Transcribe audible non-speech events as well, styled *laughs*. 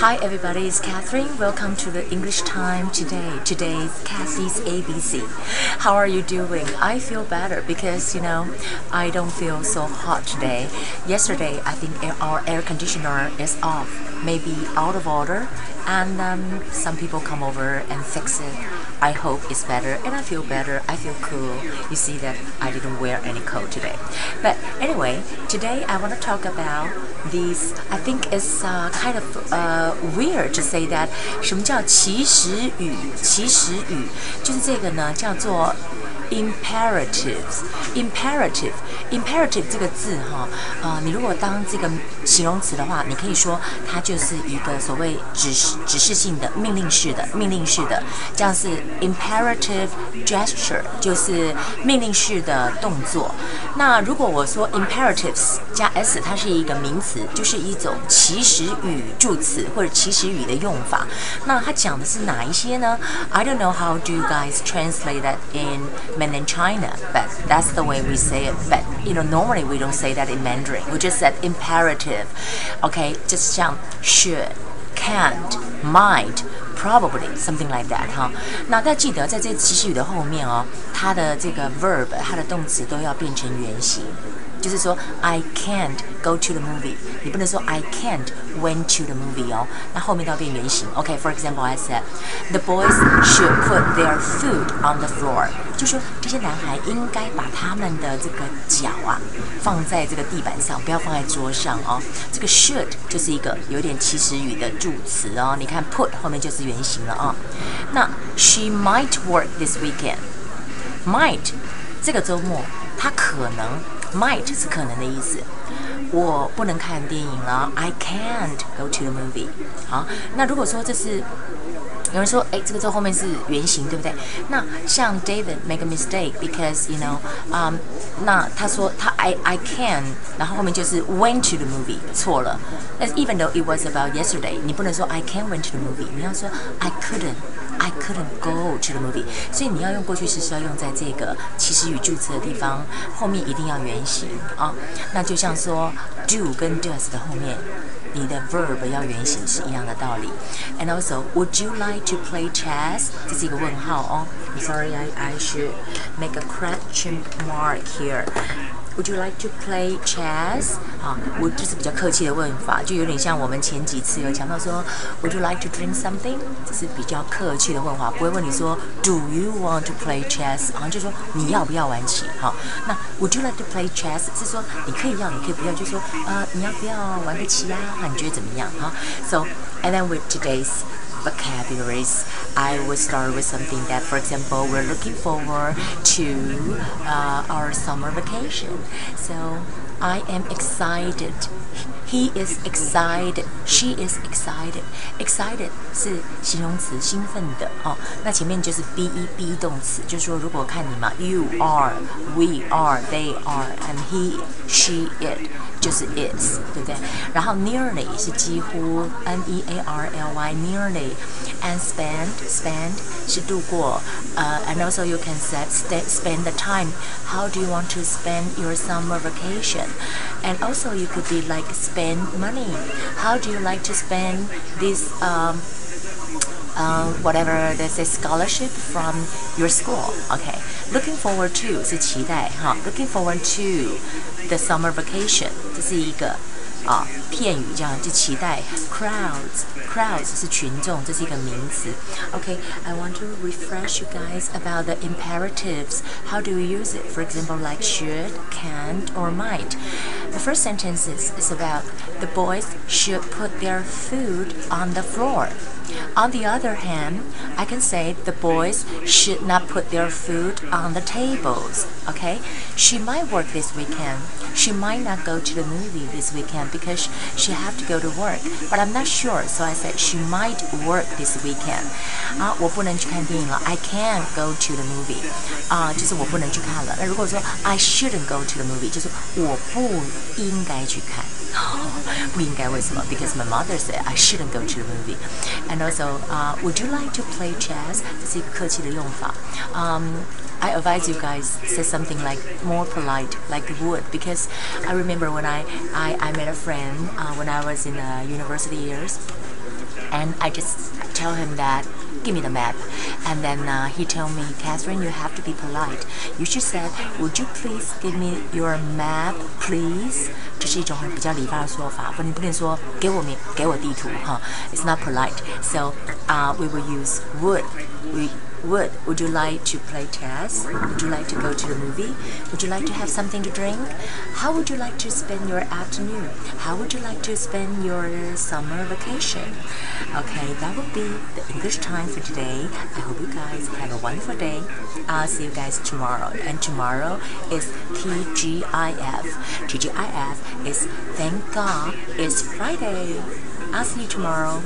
Hi everybody, it's Catherine. Welcome to the English time today. Today's Cassie's ABC. How are you doing? I feel better because you know I don't feel so hot today. Yesterday I think our air conditioner is off, maybe out of order, and um, some people come over and fix it. I hope it's better and I feel better. I feel cool. You see that I didn't wear any coat today. But anyway, today I want to talk about these. I think it's uh, kind of uh, weird to say that 什么叫祈使语？祈使语就是这个呢，叫做 imperatives imperative imperative 这个字哈，呃，你如果当这个形容词的话，你可以说它就是一个所谓指示指示性的命令式的命令式的，这样是 imperative gesture，就是命令式的动作。那如果我说 imperatives 加 s，它是一个名词，就是一种祈使语助词或者祈使语的用法。那它讲的是哪一些呢？I don't know how do you guys translate that in mainland China, but that's the way we say it. But you know, normally we don't say that in Mandarin. We just said imperative. Okay, just 像 should, can't, might, probably something like that 哈。那大家记得在这祈使语的后面哦，它的这个 verb，它的动词都要变成原形。 就是说，I can't go to the movie，你不能说 I can't went to the movie 哦，那后面都要变原形。OK，for example，I said the boys should put their food on the floor，就说这些男孩应该把他们的这个脚啊放在这个地板上，不要放在桌上哦。这个 should 就是一个有点祈使语的助词哦。你看 put 后面就是原形了啊。那 she might work this weekend，might 这个周末她可能。Might 是可能的意思。我不能看电影了，I can't go to the movie。好，那如果说这是有人说，哎，这个字后面是原型，对不对？那像 David make a mistake because you know，嗯、那他说他 I I can，然后后面就是 went to the movie，错了。但 even though it was about yesterday，你不能说 I can went to the movie，你要说 I couldn't。I couldn't go to the movie，所以你要用过去式是要用在这个祈使语助词的地方，后面一定要原形啊。那就像说 do 跟 does 的后面，你的 verb 要原形是一样的道理。And also, would you like to play chess？这是一个问号哦。Sorry, I I should make a question mark here. Would you like to play chess？啊，我就是比较客气的问法，就有点像我们前几次有强调说，Would you like to drink something？这是比较客气的问法，不会问你说 Do you want to play chess？好像就说你要不要玩棋？好，那 Would you like to play chess？是说你可以要，你可以不要，就说呃你要不要玩个棋啊？你觉得怎么样？哈，So and then with today's vocabularies. I will start with something that, for example, we're looking forward to uh, our summer vacation. So I am excited. He is excited. She is excited. Excited 是形容词，兴奋的哦。那前面就是 be be 动词，就是说如果看你嘛，you are, we are, they are, and he, she, it 就是 is，对不对？然后 nearly 是几乎，n e a r l y nearly。and spend spend 是度过，呃、uh,，and also you can set spend the time. How do you want to spend your summer vacation? And also you could be like spend money. How do you like to spend this um, uh, whatever there's a scholarship from your school. Okay, looking forward to 是期待哈，looking forward to the summer vacation 这是一个啊 片语，这样就期待 crowds crowds 是群众，这是一个名词。Okay，I want to refresh you guys about the imperatives. How do you use it? For example, like should, can't, or might. The first sentence is, is about the boys should put their food on the floor. On the other hand, I can say the boys should not put their food on the tables. Okay? She might work this weekend. She might not go to the movie this weekend because she have to go to work. But I'm not sure, so I said she might work this weekend. 啊，我不能去看电影了。I can't go to the movie. 啊，就是我不能去看了。那如果说 I shouldn't go to the movie，就是我不应该去看。 *laughs* 不应该为什么？Because my mother said I shouldn't go to the movie. And also, uh, would you like to play chess? 这是一个客气的用法。Um, I advise you guys say something like more polite, like would, because I remember when I, I, I met a friend uh, when I was in uh, university years. and I just tell him that give me the map and then uh, he told me Catherine you have to be polite you should say would you please give me your map please 这是一种比较礼貌的说法，不，你不能说给我面给我地图哈，It's not polite. So, uh, we will use would. We would. Would you like to play chess? Would you like to go to the movie? Would you like to have something to drink? How would you like to spend your afternoon? How would you like to spend your summer vacation? Okay, that would be the English time for today. I hope you guys have a wonderful day. I'll see you guys tomorrow. And tomorrow is TGIF. TGIF is thank God it's Friday. I'll see you tomorrow.